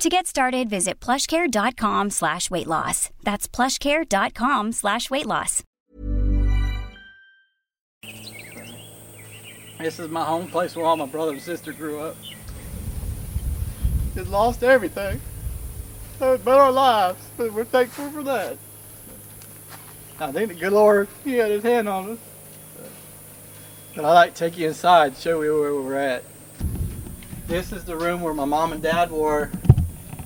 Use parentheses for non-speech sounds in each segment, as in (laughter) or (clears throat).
To get started, visit plushcare.com slash weight loss. That's plushcare.com slash weight loss. This is my home place where all my brother and sister grew up. Just lost everything. But our lives, but we're thankful for that. I think the good Lord, He had His hand on us. But I like to take you inside, show you where we're at. This is the room where my mom and dad were,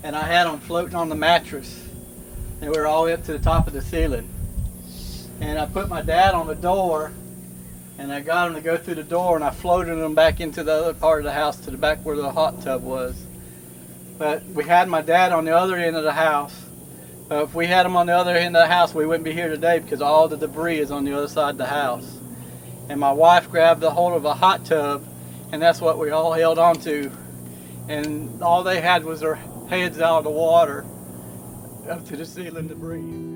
and I had them floating on the mattress. They were all up to the top of the ceiling. And I put my dad on the door, and I got him to go through the door, and I floated him back into the other part of the house to the back where the hot tub was. But we had my dad on the other end of the house. If we had him on the other end of the house, we wouldn't be here today because all the debris is on the other side of the house. And my wife grabbed the hold of a hot tub, and that's what we all held on to. And all they had was their heads out of the water up to the ceiling to breathe.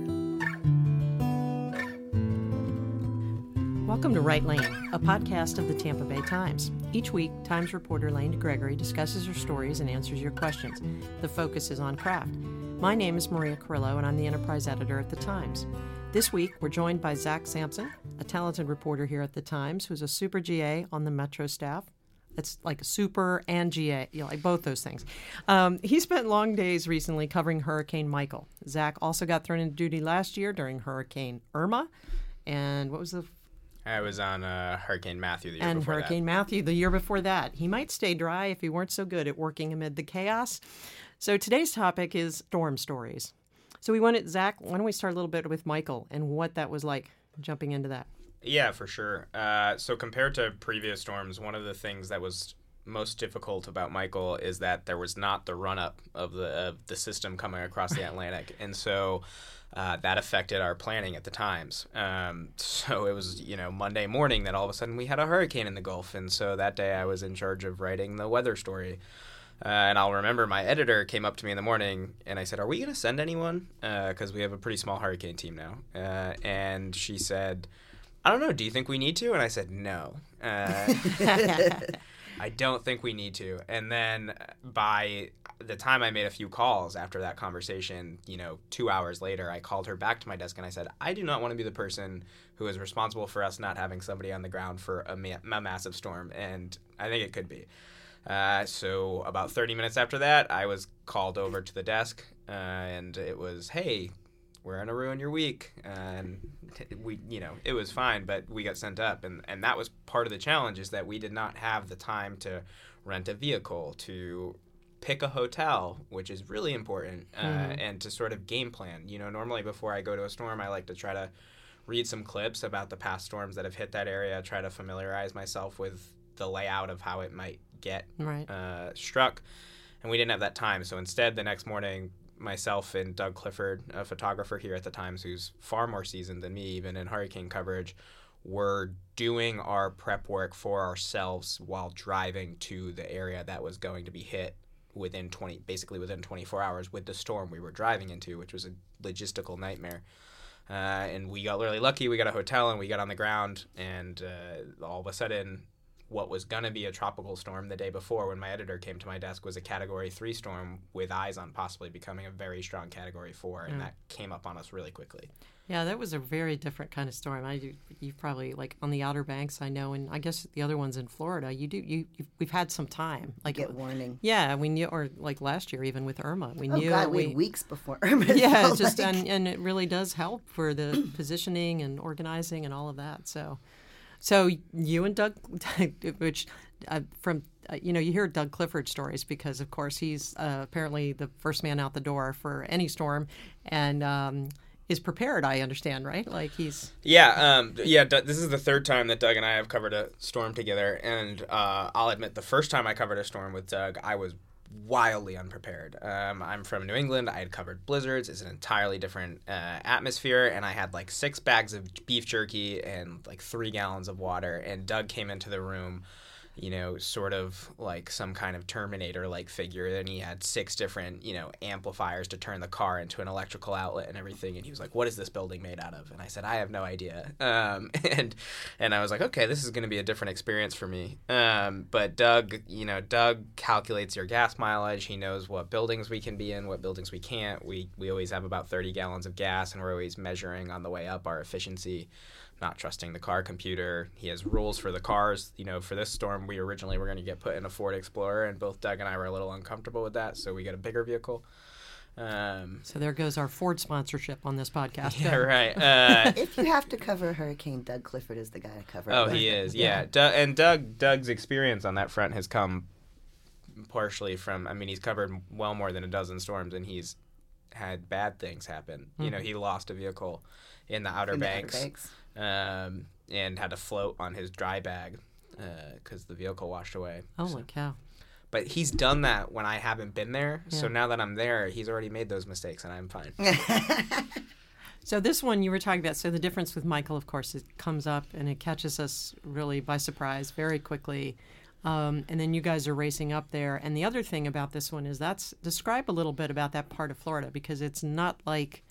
Welcome to WriteLane, a podcast of the Tampa Bay Times. Each week, Times reporter Lane DeGregory discusses her stories and answers your questions. The focus is on craft. My name is Maria Carrillo, and I'm the enterprise editor at The Times. This week, we're joined by Zach Sampson, a talented reporter here at The Times, who's a super GA on the Metro staff. It's like a super and GA, you know, like both those things. Um, he spent long days recently covering Hurricane Michael. Zach also got thrown into duty last year during Hurricane Irma. And what was the I was on uh, Hurricane Matthew the year before. and before Hurricane that. Matthew the year before that. He might stay dry if he weren't so good at working amid the chaos. So today's topic is storm stories. So we wanted Zach. Why don't we start a little bit with Michael and what that was like jumping into that? Yeah, for sure. Uh, so compared to previous storms, one of the things that was most difficult about Michael is that there was not the run up of the of the system coming across the (laughs) Atlantic, and so. Uh, that affected our planning at the times. Um, so it was, you know, Monday morning that all of a sudden we had a hurricane in the Gulf, and so that day I was in charge of writing the weather story. Uh, and I'll remember my editor came up to me in the morning and I said, Are we going to send anyone? Because uh, we have a pretty small hurricane team now. Uh, and she said, I don't know. Do you think we need to? And I said, No. Uh, (laughs) I don't think we need to. And then by the time I made a few calls after that conversation, you know, two hours later, I called her back to my desk and I said, I do not want to be the person who is responsible for us not having somebody on the ground for a, ma- a massive storm. And I think it could be. Uh, so about 30 minutes after that, I was called over to the desk, uh, and it was, "Hey, we're gonna ruin your week," and we, you know, it was fine, but we got sent up, and and that was part of the challenge is that we did not have the time to rent a vehicle to pick a hotel, which is really important, uh, mm. and to sort of game plan. You know, normally before I go to a storm, I like to try to read some clips about the past storms that have hit that area, try to familiarize myself with the layout of how it might get right. uh, struck. And we didn't have that time. So instead, the next morning, myself and Doug Clifford, a photographer here at the Times, who's far more seasoned than me, even in hurricane coverage, were doing our prep work for ourselves while driving to the area that was going to be hit within 20 basically within 24 hours with the storm we were driving into which was a logistical nightmare. Uh, and we got really lucky. We got a hotel and we got on the ground and uh, all of a sudden what was going to be a tropical storm the day before when my editor came to my desk was a category 3 storm with eyes on possibly becoming a very strong category 4 and mm. that came up on us really quickly. Yeah that was a very different kind of storm. I you probably like on the outer banks i know and i guess the other ones in florida you do you we've had some time like get warning. yeah we knew or like last year even with irma we oh, knew God, we, weeks before irma (laughs) yeah just like... and, and it really does help for the positioning and organizing and all of that so so you and Doug, (laughs) which uh, from uh, you know you hear Doug Clifford stories because of course he's uh, apparently the first man out the door for any storm, and. Um, is prepared. I understand, right? Like he's yeah, um, yeah. this is the third time that Doug and I have covered a storm together, and uh, I'll admit the first time I covered a storm with Doug, I was wildly unprepared. Um, I'm from New England. I had covered blizzards. It's an entirely different uh, atmosphere, and I had like six bags of beef jerky and like three gallons of water. And Doug came into the room you know, sort of like some kind of Terminator like figure. And he had six different, you know, amplifiers to turn the car into an electrical outlet and everything. And he was like, What is this building made out of? And I said, I have no idea. Um, (laughs) and and I was like, Okay, this is going to be a different experience for me. Um, but Doug, you know, Doug calculates your gas mileage. He knows what buildings we can be in, what buildings we can't. We, we always have about 30 gallons of gas, and we're always measuring on the way up our efficiency not trusting the car computer. He has rules for the cars. You know, for this storm, we originally were going to get put in a Ford Explorer, and both Doug and I were a little uncomfortable with that, so we got a bigger vehicle. Um, so there goes our Ford sponsorship on this podcast. Yeah, right. (laughs) Uh, if you have to cover a hurricane, Doug Clifford is the guy to cover. Oh, he is. Yeah, yeah. and Doug Doug's experience on that front has come partially from. I mean, he's covered well more than a dozen storms, and he's had bad things happen. Mm-hmm. You know, he lost a vehicle in the Outer in Banks. The outer banks um, and had to float on his dry bag because uh, the vehicle washed away. Holy so. cow! But he's done that when I haven't been there. Yeah. So now that I'm there, he's already made those mistakes, and I'm fine. (laughs) so this one you were talking about. So the difference with Michael, of course, it comes up and it catches us really by surprise very quickly. Um, and then you guys are racing up there. And the other thing about this one is that's describe a little bit about that part of Florida because it's not like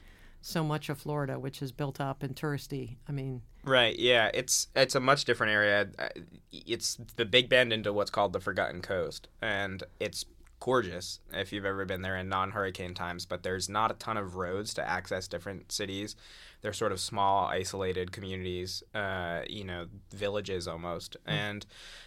so much of Florida, which is built up and touristy. I mean, right? Yeah, it's it's a much different area. It's the Big Bend into what's called the Forgotten Coast, and it's gorgeous if you've ever been there in non-hurricane times. But there's not a ton of roads to access different cities. They're sort of small, isolated communities, uh, you know, villages almost, mm. and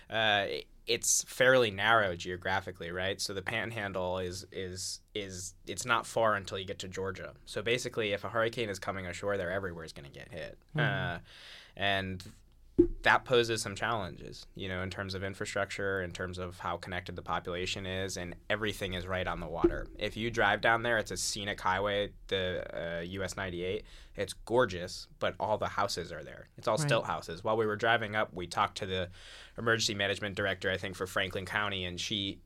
uh, it's fairly narrow geographically, right? So the Panhandle is is is it's not far until you get to Georgia. So basically, if a hurricane is coming ashore, there everywhere is going to get hit, mm-hmm. uh, and that poses some challenges, you know, in terms of infrastructure, in terms of how connected the population is, and everything is right on the water. If you drive down there, it's a scenic highway, the uh, US 98. It's gorgeous, but all the houses are there. It's all right. stilt houses. While we were driving up, we talked to the emergency management director, I think, for Franklin County, and she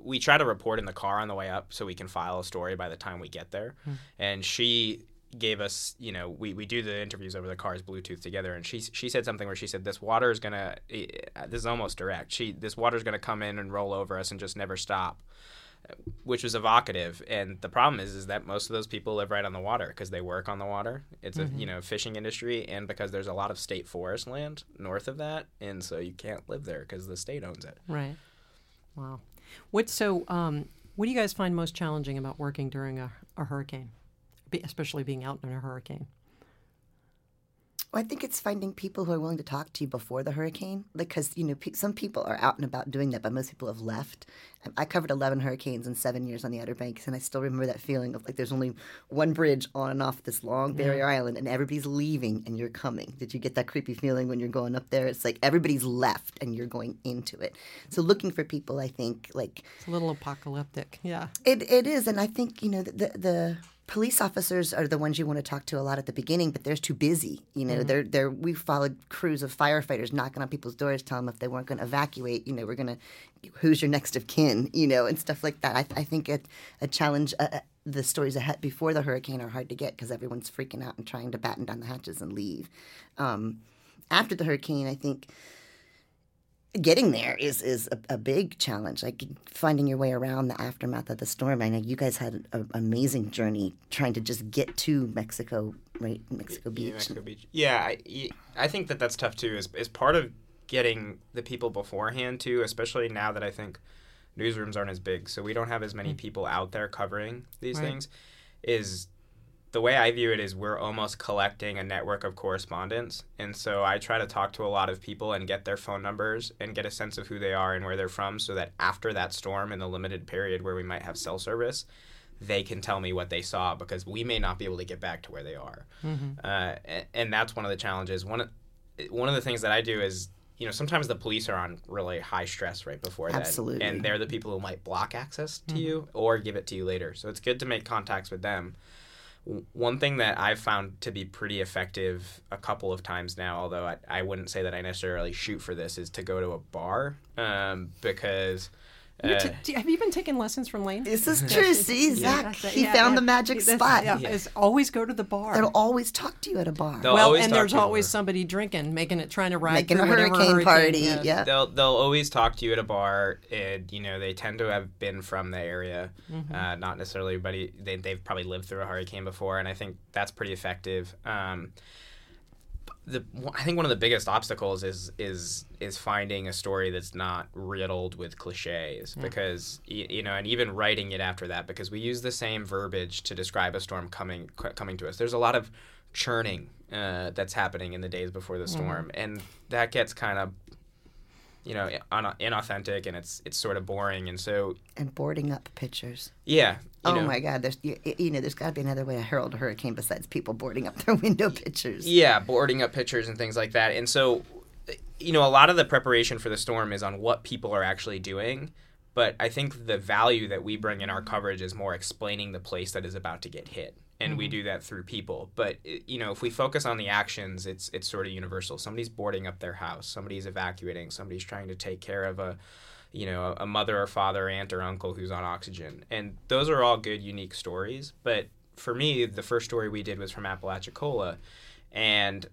we try to report in the car on the way up so we can file a story by the time we get there. Mm. And she gave us, you know, we, we do the interviews over the car's Bluetooth together, and she she said something where she said this water is gonna, this is almost direct. She this water is gonna come in and roll over us and just never stop, which was evocative. And the problem is, is that most of those people live right on the water because they work on the water. It's mm-hmm. a you know fishing industry, and because there's a lot of state forest land north of that, and so you can't live there because the state owns it. Right. Wow. What so? Um, what do you guys find most challenging about working during a, a hurricane? Especially being out in a hurricane? Well, I think it's finding people who are willing to talk to you before the hurricane, because you know pe- some people are out and about doing that, but most people have left. I covered eleven hurricanes in seven years on the Outer Banks, and I still remember that feeling of like there's only one bridge on and off this long barrier yeah. island, and everybody's leaving, and you're coming. Did you get that creepy feeling when you're going up there? It's like everybody's left, and you're going into it. So looking for people, I think like it's a little apocalyptic. Yeah, it it is, and I think you know the, the police officers are the ones you want to talk to a lot at the beginning, but they're too busy. You know, mm-hmm. they're they're we followed crews of firefighters knocking on people's doors, telling them if they weren't going to evacuate, you know, we're going to who's your next of kin, (laughs) you know, and stuff like that. I, I think it, a challenge. Uh, uh, the stories ahead before the hurricane are hard to get because everyone's freaking out and trying to batten down the hatches and leave. Um, after the hurricane, I think getting there is is a, a, big challenge. Like finding your way around the aftermath of the storm. I know you guys had an amazing journey trying to just get to Mexico, right? Mexico Beach. Yeah, Mexico Beach. Yeah, I, I think that that's tough too. Is is part of getting the people beforehand too, especially now that I think newsrooms aren't as big, so we don't have as many mm. people out there covering these right. things. Is the way I view it is we're almost collecting a network of correspondence. And so I try to talk to a lot of people and get their phone numbers and get a sense of who they are and where they're from so that after that storm in the limited period where we might have cell service, they can tell me what they saw because we may not be able to get back to where they are. Mm-hmm. Uh, and, and, that's one of the challenges. One of, one of the things that I do is you know, sometimes the police are on really high stress right before that. Absolutely. And they're the people who might block access to mm-hmm. you or give it to you later. So it's good to make contacts with them one thing that I've found to be pretty effective a couple of times now, although I, I wouldn't say that I necessarily shoot for this, is to go to a bar um, because You're t- t- have you been taking lessons from Lane? This is true. See, Zach, That's- he yeah, found yeah. the magic That's- spot. Yeah, is always go to the bar. They'll always talk to you at a bar. They'll well, and there's always at somebody drinking, making it, trying to ride Making a through whatever hurricane party. yes. Yeah. They'll they'll always talk to you at a bar, and you know they tend to have been from the area, Mm-hmm. uh, not necessarily everybody. They they've probably lived through a hurricane before, and I think that's pretty effective. Um, the I think one of the biggest obstacles is is is finding a story that's not riddled with cliches because y- you know and even writing it after that because we use the same verbiage to describe a storm coming c- coming to us. There's a lot of churning uh, that's happening in the days before the storm, and that gets kind of you know inauthentic and it's it's sort of boring and so and boarding up pictures. yeah you Oh know, my God! There's you, you know there's got to be another way to herald a hurricane besides people boarding up their (laughs) window pictures. Yeah, boarding up pictures and things like that. And so, you know, a lot of the preparation for the storm is on what people are actually doing. But I think the value that we bring in our coverage is more explaining the place that is about to get hit. And we mm-hmm. do that through people. But you know, if we focus on the actions, it's it's sort of universal. Somebody's boarding up their house. Somebody's evacuating. Somebody's trying to take care of a, you know, a mother or father, aunt or uncle who's on oxygen. And those are all good, unique stories. But for me, the first story we did was from Apalachicola, and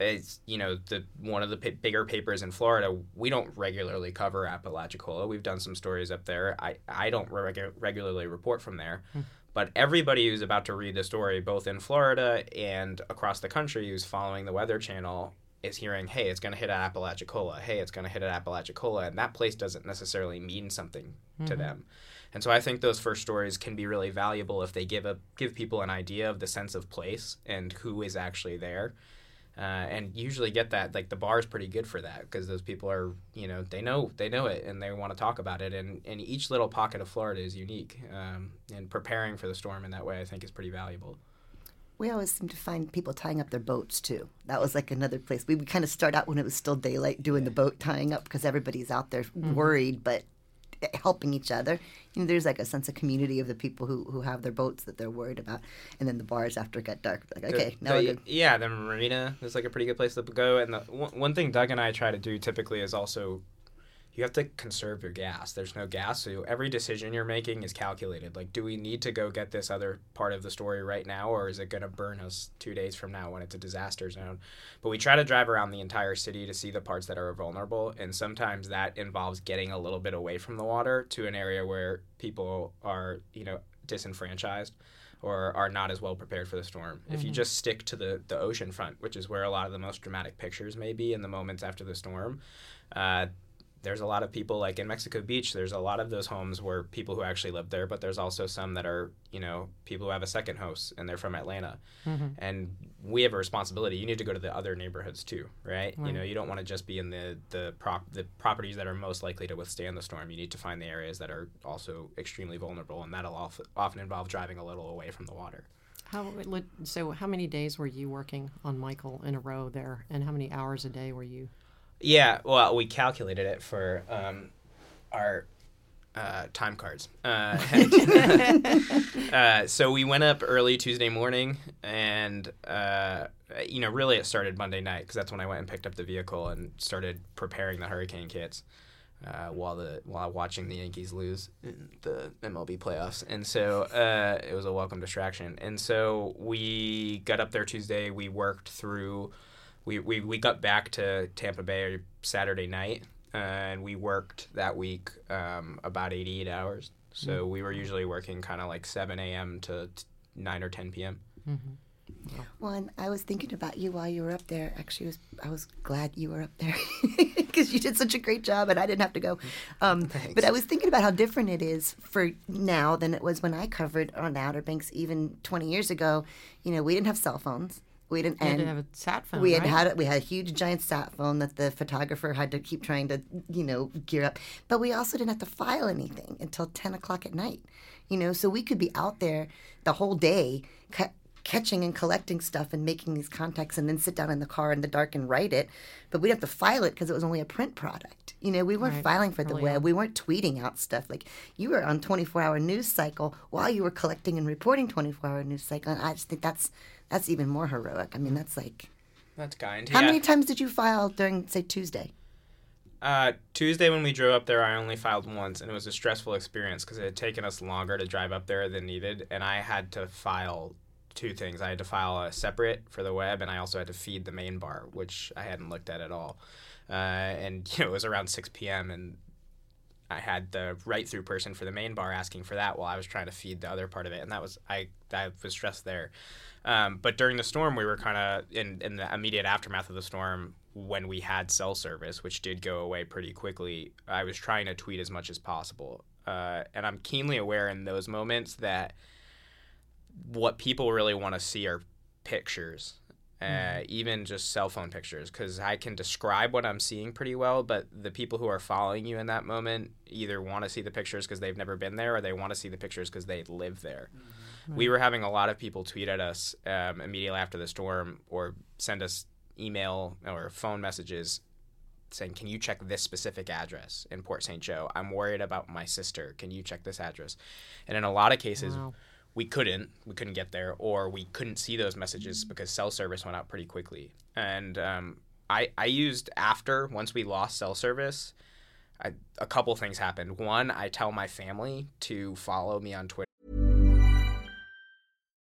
it's you know the one of the p- bigger papers in Florida. We don't regularly cover Apalachicola. We've done some stories up there. I I don't regu- regularly report from there. Hmm. But everybody who's about to read the story, both in Florida and across the country, who's following the Weather Channel, is hearing, "Hey, it's going to hit at Apalachicola. Hey, it's going to hit at Apalachicola," and that place doesn't necessarily mean something to them. And so I think those first stories can be really valuable if they give a give people an idea of the sense of place and who is actually there. Uh, and usually get that like the bar is pretty good for that because those people are you know they know they know it and they want to talk about it and, and each little pocket of Florida is unique um, and preparing for the storm in that way I think is pretty valuable. We always seem to find people tying up their boats too. That was like another place. We would kind of start out when it was still daylight doing the boat tying up because everybody's out there mm-hmm. worried, but eh, helping each other. You know, there's like a sense of community of the people who, who have their boats that they're worried about. And then the bars after it got dark, like, okay, The- now we're good. Yeah, the marina is like a pretty good place to go. And the one, one thing Doug and I try to do typically is also you have to conserve your gas. There's no gas, so every decision you're making is calculated. Like, do we need to go get this other part of the story right now, or is it going to burn us two days from now when it's a disaster zone? But we try to drive around the entire city to see the parts that are vulnerable, and sometimes that involves getting a little bit away from the water to an area where people are, you know, disenfranchised or are not as well prepared for the storm. If you just stick to the, the ocean front, which is where a lot of the most dramatic pictures may be in the moments after the storm, uh, there's a lot of people like in Mexico Beach. There's a lot of those homes where people who actually live there, but there's also some that are you know people who have a second house and they're from Atlanta, mm-hmm. and we have a responsibility. You need to go to the other neighborhoods too, right? You know, you don't want to just be in the the prop the properties that are most likely to withstand the storm. You need to find the areas that are also extremely vulnerable, and that'll of- often involve driving a little away from the water. How so? How many days were you working on Michael in a row there, and how many hours a day were you? Yeah, well, we calculated it for um, our uh, time cards. Uh, (laughs) uh, so we went up early Tuesday morning, and uh, you know, really, it started Monday night because that's when I went and picked up the vehicle and started preparing the hurricane kits. Uh, while the while watching the Yankees lose in the MLB playoffs, and so uh, it was a welcome distraction. And so we got up there Tuesday. We worked through we, we, we got back to Tampa Bay Saturday night, and we worked that week um, about 88 hours. So we were usually working kind of like 7 a.m. to t- 9 or 10 p.m. Yeah. Well, and I was thinking about you while you were up there. Actually, I was, I was glad you were up there (laughs) because you did such a great job, and I didn't have to go. Um, (laughs) but I was thinking about how different it is for now than it was when I covered on Outer Banks even 20 years ago. You know, we didn't have cell phones. We didn't. And to have a sat phone. we had right? had we had a huge giant sat phone that the photographer had to keep trying to you know gear up but we also didn't have to file anything until 10 o'clock at night you know so we could be out there the whole day ca- catching and collecting stuff and making these contacts and then sit down in the car in the dark and write it but we'd have to file it because it was only a print product you know we weren't Right. filing for the Early web on. we weren't tweeting out stuff like you were on 24 hour news cycle while you were collecting and reporting 24 hour news cycle and i just think that's that's even more heroic i mean that's like That's kind. how yeah. many times did you file during, say, Tuesday? Uh, Tuesday when we drove up there, I only filed once, and it was a stressful experience because it had taken us longer to drive up there than needed, and I had to file two things. I had to file a separate for the web, and I also had to feed the main bar, which I hadn't looked at at all. Uh, and (laughs) you know, it was around 6 p.m. and I had the write through person for the main bar asking for that while I was trying to feed the other part of it, and that was I I was stressed there. Um, but during the storm, we were kind of in in the immediate aftermath of the storm when we had cell service, which did go away pretty quickly. I was trying to tweet as much as possible, uh, and I'm keenly aware in those moments that what people really want to see are pictures uh, mm-hmm. even just cell phone pictures, because I can describe what I'm seeing pretty well. But the people who are following you in that moment either want to see the pictures because they've never been there, or they want to see the pictures because they live there. Mm-hmm. Right. We were having a lot of people tweet at us um, immediately after the storm, or send us email or phone messages saying, "Can you check this specific address in Port St. Joe? I'm worried about my sister. Can you check this address?" And in a lot of cases. Wow we couldn't we couldn't get there or we couldn't see those messages because cell service went out pretty quickly. And um, I, I used after once we lost cell service I, a couple things happened. One i tell my family to follow me on twitter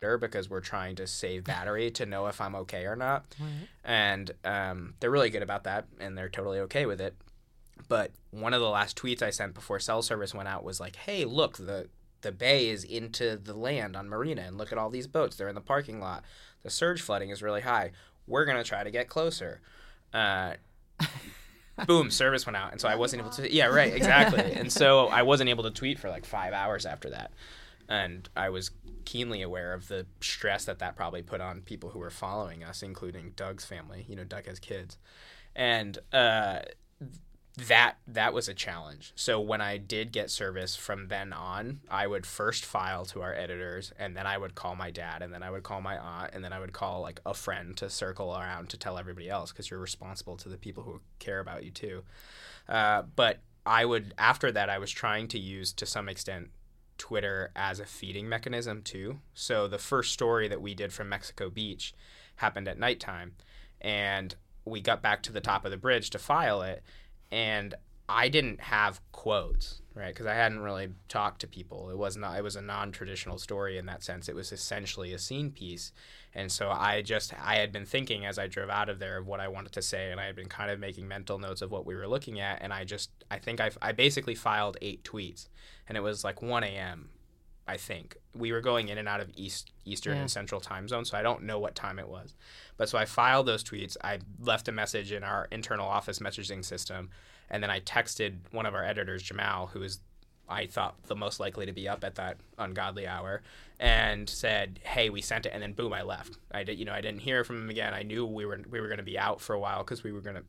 Because we're trying to save battery to know if I'm okay or not. Right. And um, they're really good about that, and they're totally okay with it. But one of the last tweets I sent before cell service went out was like, "Hey, look, the the bay is into the land on Marina, and look at all these boats. They're in the parking lot. The surge flooding is really high. We're gonna try to get closer." Uh, (laughs) boom, service went out, and so I wasn't able to. Yeah, right, (laughs) exactly. and so I wasn't able to tweet for like five hours after that, and I was keenly aware of the stress that that probably put on people who were following us, including Doug's family. You know, Doug has kids, and uh, that that was a challenge. So when I did get service from then on, I would first file to our editors, and then I would call my dad, and then I would call my aunt, and then I would call like a friend to circle around to tell everybody else because you're responsible to the people who care about you too. Uh, but I would after that, I was trying to use to some extent Twitter as a feeding mechanism too. So the first story that we did from Mexico Beach happened at nighttime, and we got back to the top of the bridge to file it and I didn't have quotes, right? Because I hadn't really talked to people. It was not. It was a non-traditional story in that sense. It was essentially a scene piece, and so I just I had been thinking as I drove out of there of what I wanted to say, and I had been kind of making mental notes of what we were looking at, and I just I think I I basically filed eight tweets, and it was like 1 a.m. I think we were going in and out of East Eastern yeah. and Central time zone, so I don't know what time it was. But so I filed those tweets. I left a message in our internal office messaging system, and then I texted one of our editors, Jamal, who is I thought the most likely to be up at that ungodly hour, and said, "Hey, we sent it," and then boom, I left. I did, you know, I didn't hear from him again. I knew we were we were going to be out for a while because we were going to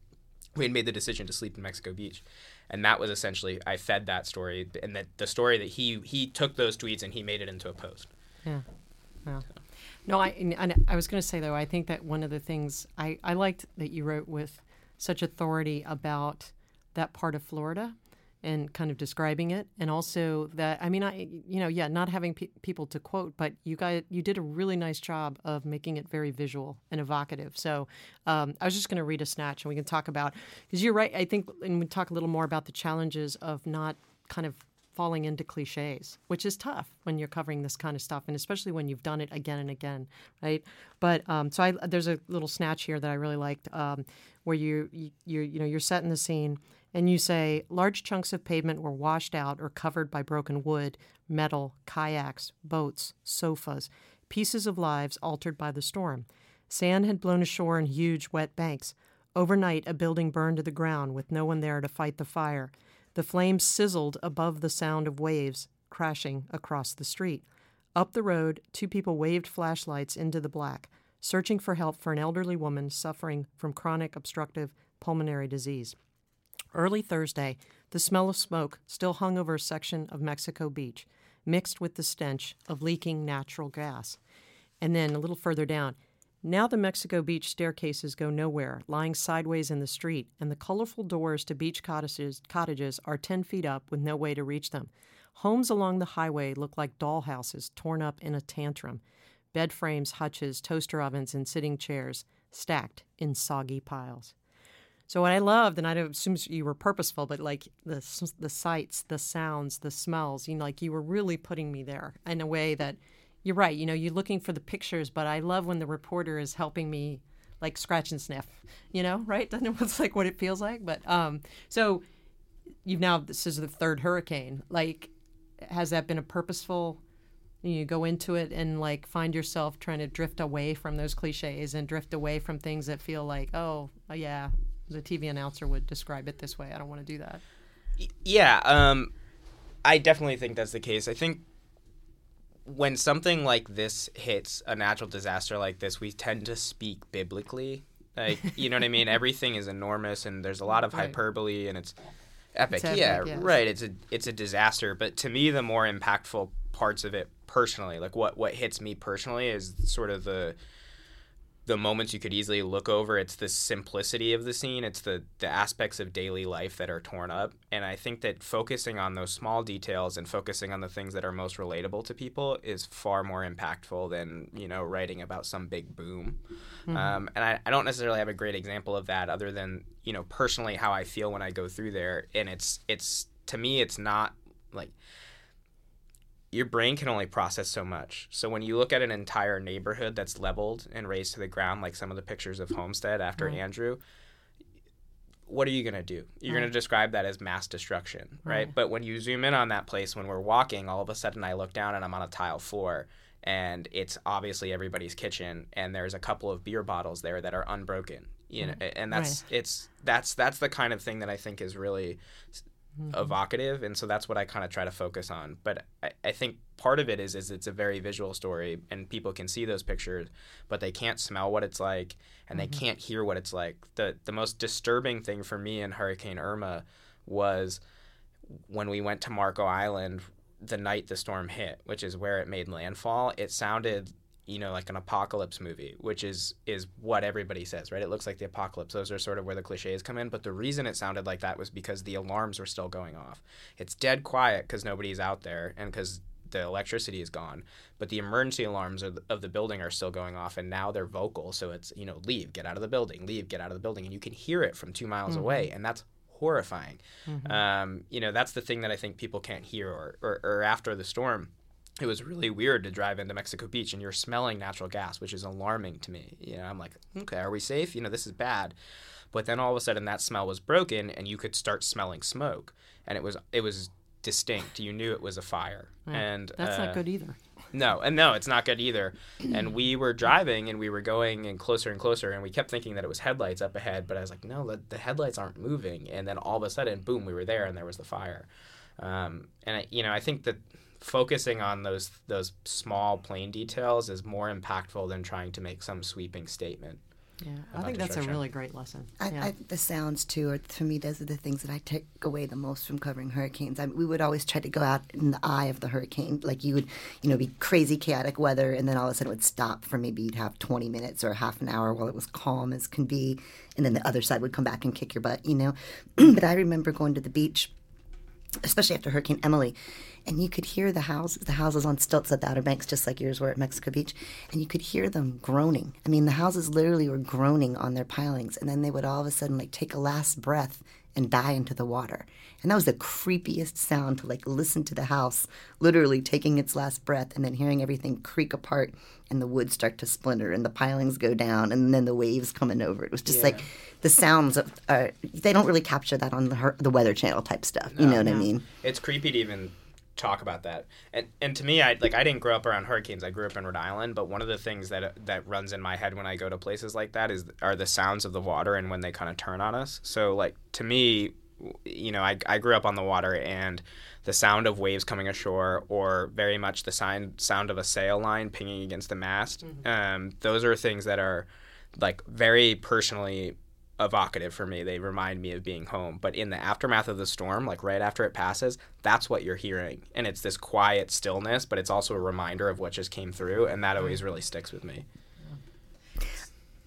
we had made the decision to sleep in Mexico Beach, and that was essentially I fed that story, and that the story that he he took those tweets and he made it into a post. Yeah. Yeah. So. No, I and I was going to say though, I think that one of the things I I liked that you wrote with such authority about that part of Florida and kind of describing it and also that i mean i you know yeah not having pe- people to quote but you guys you did a really nice job of making it very visual and evocative so um, i was just going to read a snatch and we can talk about because you're right i think and we talk a little more about the challenges of not kind of falling into cliches, which is tough when you're covering this kind of stuff, and especially when you've done it again and again, right? But um, so I, there's a little snatch here that I really liked, um, where you you you know you're setting the scene, and you say large chunks of pavement were washed out or covered by broken wood, metal, kayaks, boats, sofas, pieces of lives altered by the storm. Sand had blown ashore in huge wet banks. Overnight, a building burned to the ground with no one there to fight the fire. The flames sizzled above the sound of waves crashing across the street. Up the road, two people waved flashlights into the black. searching for help for an elderly woman suffering from chronic obstructive pulmonary disease. Early Thursday, the smell of smoke still hung over a section of Mexico Beach, mixed with the stench of leaking natural gas. And then a little further down, now the Mexico Beach staircases go nowhere, lying sideways in the street, and the colorful doors to beach cottages, cottages are 10 feet up with no way to reach them. Homes along the highway look like dollhouses torn up in a tantrum. Bed frames, hutches, toaster ovens, and sitting chairs stacked in soggy piles. So what I loved, and I assume you were purposeful, but like the the sights, the sounds, the smells, you know, like you were really putting me there in a way that you're right. You know, you're looking for the pictures, but I love when the reporter is helping me like scratch and sniff. You know, (laughs) right? Doesn't it it's like what it feels like? But um, so you've now this is the third hurricane. Like, has that been a purposeful? You go into it and like find yourself trying to drift away from those cliches and drift away from things that feel like, oh, yeah, the TV announcer would describe it this way. I don't want to do that. Yeah, um, I definitely think that's the case. I think when something like this hits a natural disaster like this, we tend to speak biblically. Like, you know what I mean? (laughs) Everything is enormous and there's a lot of right. hyperbole and it's epic. It's yeah, yes. right. It's a it's a disaster. But to me, the more impactful parts of it personally, like what what hits me personally, is sort of the the moments you could easily look over. It's the simplicity of the scene. It's the the aspects of daily life that are torn up. And I think that focusing on those small details and focusing on the things that are most relatable to people is far more impactful than you know writing about some big boom. Mm-hmm. Um, and I, I don't necessarily have a great example of that other than you know personally how I feel when I go through there. And it's it's to me it's not like your brain can only process so much. So when you look at an entire neighborhood that's leveled and razed to the ground, like some of the pictures of Homestead after right. Andrew, what are you going to do? You're right. going to describe that as mass destruction, right? right? But when you zoom in on that place when we're walking, all of a sudden I look down and I'm on a tile floor and it's obviously everybody's kitchen and there's a couple of beer bottles there that are unbroken. You know, mm. and that's it's that's that's the kind of thing that I think is really mm-hmm. evocative, and so that's what I kind of try to focus on. But I, I think part of it is is it's a very visual story, and people can see those pictures, but they can't smell what it's like, and mm-hmm. they can't hear what it's like. the The most disturbing thing for me in Hurricane Irma was when we went to Marco Island the night the storm hit, which is where it made landfall. It sounded you know like an apocalypse movie which is is what everybody says right? It looks like the apocalypse. Those are sort of where the cliches come in. But the reason it sounded like that was because the alarms were still going off. It's dead quiet because nobody's out there and because the electricity is gone. But the emergency alarms of the, of the building are still going off and now they're vocal. So it's you know leave get out of the building leave get out of the building. And you can hear it from two miles mm-hmm. away and that's horrifying. Mm-hmm. um, you know that's the thing that i think people can't hear or, or, or after the storm it was really weird to drive into Mexico Beach and you're smelling natural gas, which is alarming to me. You know, I'm like, okay, are we safe? You know, this is bad. But then all of a sudden that smell was broken and you could start smelling smoke. And it was it was distinct. You knew it was a fire. Yeah, and that's uh, not good either. No, and no, it's not good either. And we were driving and we were going and closer and closer and we kept thinking that it was headlights up ahead, but I was like, no, the, the headlights aren't moving. And then all of a sudden, boom, we were there and there was the fire. Um, and I, you know, I think that focusing on those those small plain details is more impactful than trying to make some sweeping statement. Yeah, I think that's a really great lesson. I, yeah. I, the sounds too, are for me, those are the things that I take away the most from covering hurricanes. I mean, we would always try to go out in the eye of the hurricane, like you would, you know, be crazy chaotic weather, and then all of a sudden it would stop for maybe you'd have 20 minutes or half an hour while it was calm as can be, and then the other side would come back and kick your butt, you know. (clears throat) but I remember going to the beach, especially after Hurricane Emily and you could hear the houses, the houses on stilts at the Outer Banks, just like yours were at Mexico Beach, and you could hear them groaning. I mean, the houses literally were groaning on their pilings, and then they would all of a sudden like take a last breath and die into the water. And that was the creepiest sound to like listen to the house literally taking its last breath and then hearing everything creak apart and the wood start to splinter and the pilings go down and then the waves coming over. It was just yeah. like the sounds of uh, they don't really capture that on the the Weather Channel type stuff. No, you know what no. I mean? It's creepy to even talk about that. And and to me, I like I didn't grow up around hurricanes. I grew up in Rhode Island, but one of the things that that runs in my head when I go to places like that is are the sounds of the water and when they kind of turn on us. So like to me, you know, I, I grew up on the water and the sound of waves coming ashore or very much the sound, sound of a sail line pinging against the mast, um, those are things that are like very personally evocative for me. They remind me of being home. But in the aftermath of the storm, like right after it passes, that's what you're hearing. And it's this quiet stillness, but it's also a reminder of what just came through. And that hmm. always really sticks with me.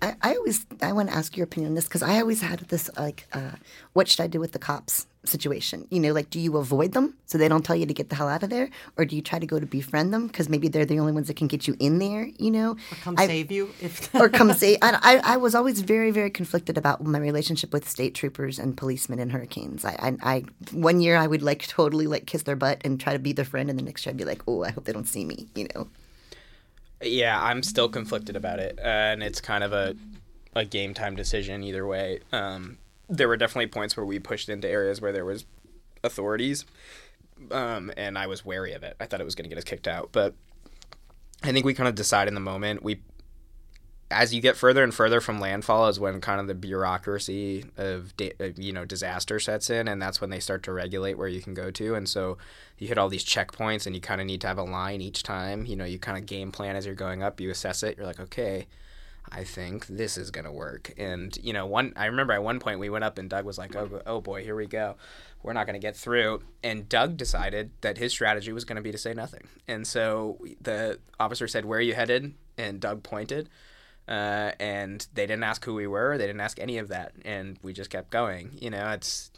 I, I always I want to ask your opinion on this because I always had this like, uh, what should I do with the cops situation? You know, like, do you avoid them so they don't tell you to get the hell out of there, or do you try to go to befriend them because maybe they're the only ones that can get you in there? You know, or Come I- save you if (laughs) or come (laughs) save. I, I, I was always very, very conflicted about my relationship with state troopers and policemen in hurricanes. I, I, I one year I would like totally like kiss their butt and try to be their friend, and the next year I'd be like, oh, I hope they don't see me. You know. Yeah, I'm still conflicted about it, uh, and it's kind of a a game time decision either way. Um, there were definitely points where we pushed into areas where there was authorities, um, and I was wary of it. I thought it was going to get us kicked out, but I think we kind of decide in the moment. We, as you get further and further from landfall, is when kind of the bureaucracy of you know disaster sets in, and that's when they start to regulate where you can go to. And so you hit all these checkpoints, and you kind of need to have a line each time. You know, you kind of game plan as you're going up. You assess it. You're like, okay. I think this is gonna work. And you know, one I remember at one point we went up and Doug was like, "Oh, oh boy, here we go. We're not gonna get through." And Doug decided that his strategy was gonna be to say nothing. And so the officer said, "Where are you headed?" And Doug pointed. Uh, and they didn't ask who we were. They didn't ask any of that, and we just kept going. You know, it's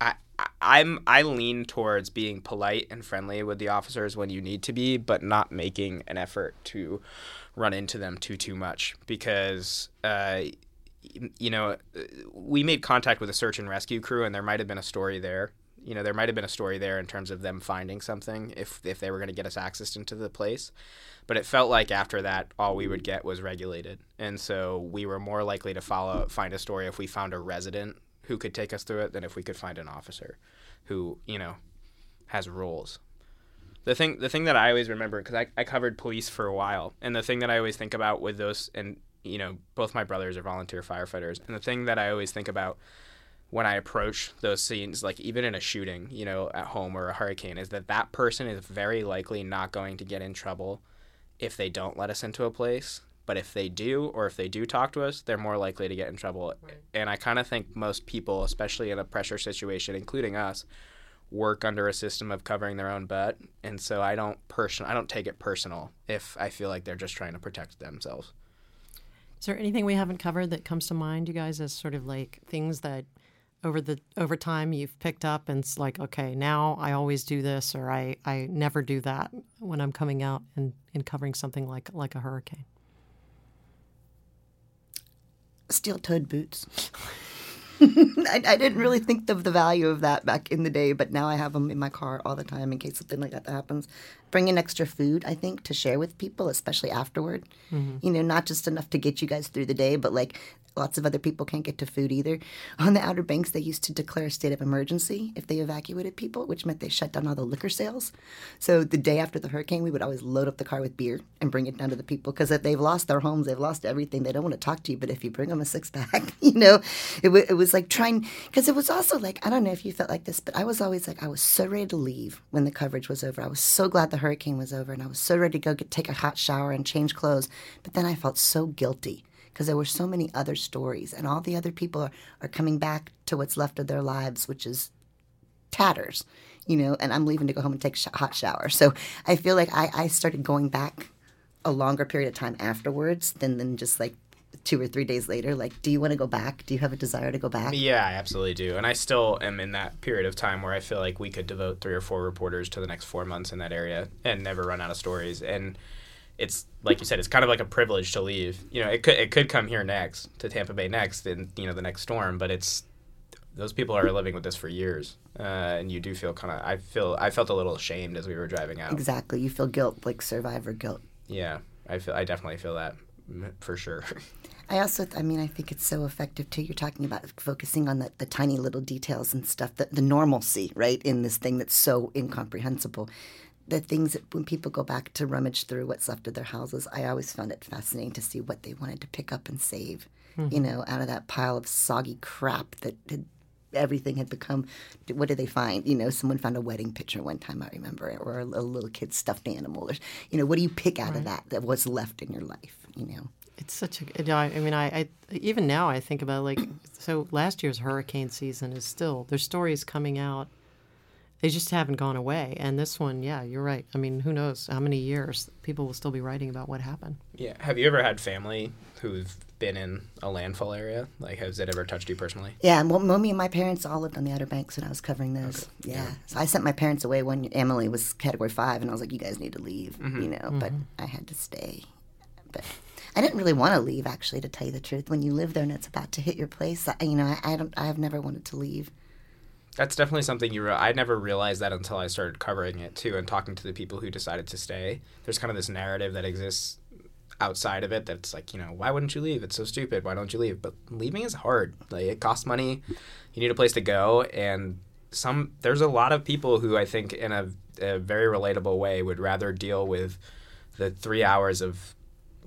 I, I I'm I lean towards being polite and friendly with the officers when you need to be, but not making an effort to run into them too too much because uh, you know we made contact with a search and rescue crew, and there might have been a story there. You know, there might have been a story there in terms of them finding something if if they were going to get us access into the place. But it felt like after that, all we would get was regulated, and so we were more likely to follow find a story if we found a resident who could take us through it than if we could find an officer who you know has rules the thing the thing that i always remember because I, I covered police for a while and the thing that i always think about with those and you know both my brothers are volunteer firefighters and the thing that i always think about when i approach those scenes like even in a shooting you know at home or a hurricane is that that person is very likely not going to get in trouble if they don't let us into a place. But if they do or if they do talk to us they're more likely to get in trouble. And i kind of think most people especially in a pressure situation including us work under a system of covering their own butt. And so i don't person i don't take it personal if i feel like they're just trying to protect themselves. Is there anything we haven't covered that comes to mind, you guys, as sort of like things that over the over time you've picked up and it's like, okay, now I always do this or I, I never do that when I'm coming out and, and covering something like like a hurricane. Steel-toed boots. (laughs) I, I didn't really think of the value of that back in the day, but now I have them in my car all the time in case something like that happens. Bring in extra food, I think, to share with people, especially afterward. Mm-hmm. You know, not just enough to get you guys through the day, but like lots of other people can't get to food either. (laughs) On the Outer Banks, they used to declare a state of emergency if they evacuated people, which meant they shut down all the liquor sales. So the day after the hurricane, we would always load up the car with beer and bring it down to the people because if they've lost their homes, they've lost everything. They don't want to talk to you, but if you bring them a six pack, (laughs) you know, it, w- it was like trying because it was also like I don't know if you felt like this, but I was always like I was so ready to leave when the coverage was over. I was so glad the hurricane was over, and I was so ready to go get take a hot shower and change clothes. But then I felt so guilty because there were so many other stories, and all the other people are, are coming back to what's left of their lives, which is tatters, you know, and I'm leaving to go home and take a sh- hot shower. So I feel like I, I started going back a longer period of time afterwards than, than just like two or three days later. Like, do you want to go back? Do you have a desire to go back? Yeah, I absolutely do. And I still am in that period of time where I feel like we could devote three or four reporters to the next four months in that area and never run out of stories. And it's like you said, it's kind of like a privilege to leave. You know, it could it could come here next to Tampa Bay next in you know the next storm, but it's those people are living with this for years, uh, and you do feel kind of. I feel I felt a little ashamed as we were driving out. Exactly. You feel guilt, like survivor guilt. Yeah, I feel I definitely feel that for sure. I also, I mean, I think it's so effective too. You're talking about focusing on the, the tiny little details and stuff, the, the normalcy, right, in this thing that's so incomprehensible. The things that when people go back to rummage through what's left of their houses, I always found it fascinating to see what they wanted to pick up and save, hmm. you know, out of that pile of soggy crap that had everything had become. What did they find? You know, someone found a wedding picture one time. I remember, or a, a little kid's stuffed animal. Or you know, what do you pick out right. of that? That was left in your life. You know. It's such a. I mean, I, I even now I think about like (clears throat) so last year's hurricane season is still there's stories coming out. They just haven't gone away, and this one, yeah, you're right. I mean, who knows how many years people will still be writing about what happened. Yeah. Have you ever had family who've been in a landfall area? Like, has it ever touched you personally? Yeah, well, me and my parents all lived on the Outer Banks when I was covering those. Okay. Yeah. yeah. so I sent my parents away when Emily was Category Five, and I was like, "You guys need to leave," mm-hmm. you know. Mm-hmm. But I had to stay. But I didn't really want to leave, actually, to tell you the truth. When you live there and it's about to hit your place, I, you know, I, I don't, I've never wanted to leave. That's definitely something you. Re- I never realized that until I started covering it too, and talking to the people who decided to stay. There's kind of this narrative that exists outside of it that's like, you know, why wouldn't you leave? It's so stupid. Why don't you leave? But leaving is hard. Like it costs money. You need a place to go, and some there's a lot of people who I think in a, a very relatable way would rather deal with the three hours of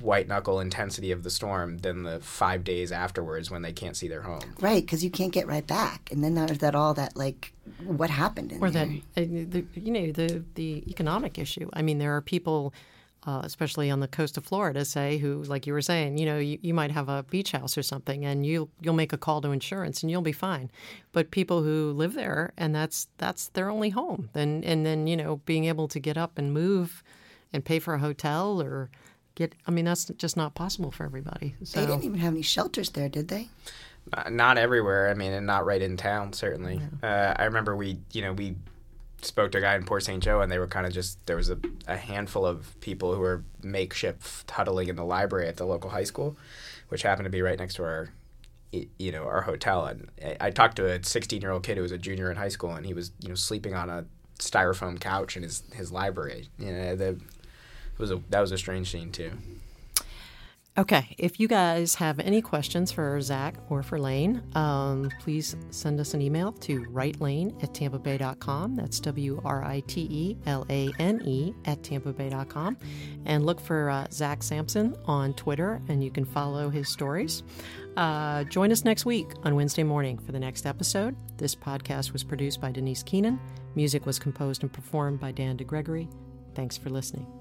white knuckle intensity of the storm than the five days afterwards when they can't see their home. Right, because you can't get right back, and then there's that all that like what happened in or there. that uh, the, you know the the economic issue. I mean, there are people. Uh, especially on the coast of Florida, say, who, like you were saying, you know, you, you might have a beach house or something, and you you'll make a call to insurance, and you'll be fine. But people who live there, and that's that's their only home, then and then you know, being able to get up and move, and pay for a hotel or get. I mean, that's just not possible for everybody. So. They didn't even have any shelters there, did they? Not everywhere. I mean, and not right in town. Certainly. Yeah. Uh, I remember we, you know, we spoke to a guy in Port St. Joe, and they were kind of just there was a, a handful of people who were makeshift huddling in the library at the local high school, which happened to be right next to our you know our hotel and I talked to a 16 year old kid who was a junior in high school and he was you know sleeping on a styrofoam couch in his his library you know the was a that was a strange scene too. Okay, if you guys have any questions for Zach or for Lane, um, please send us an email to writelane at tampabay.com. That's W R I T E L A N E at tampabay.com. And look for uh, Zach Sampson on Twitter, and you can follow his stories. Uh, join us next week on Wednesday morning for the next episode. This podcast was produced by Denise Keenan. Music was composed and performed by Dan DeGregory. Thanks for listening.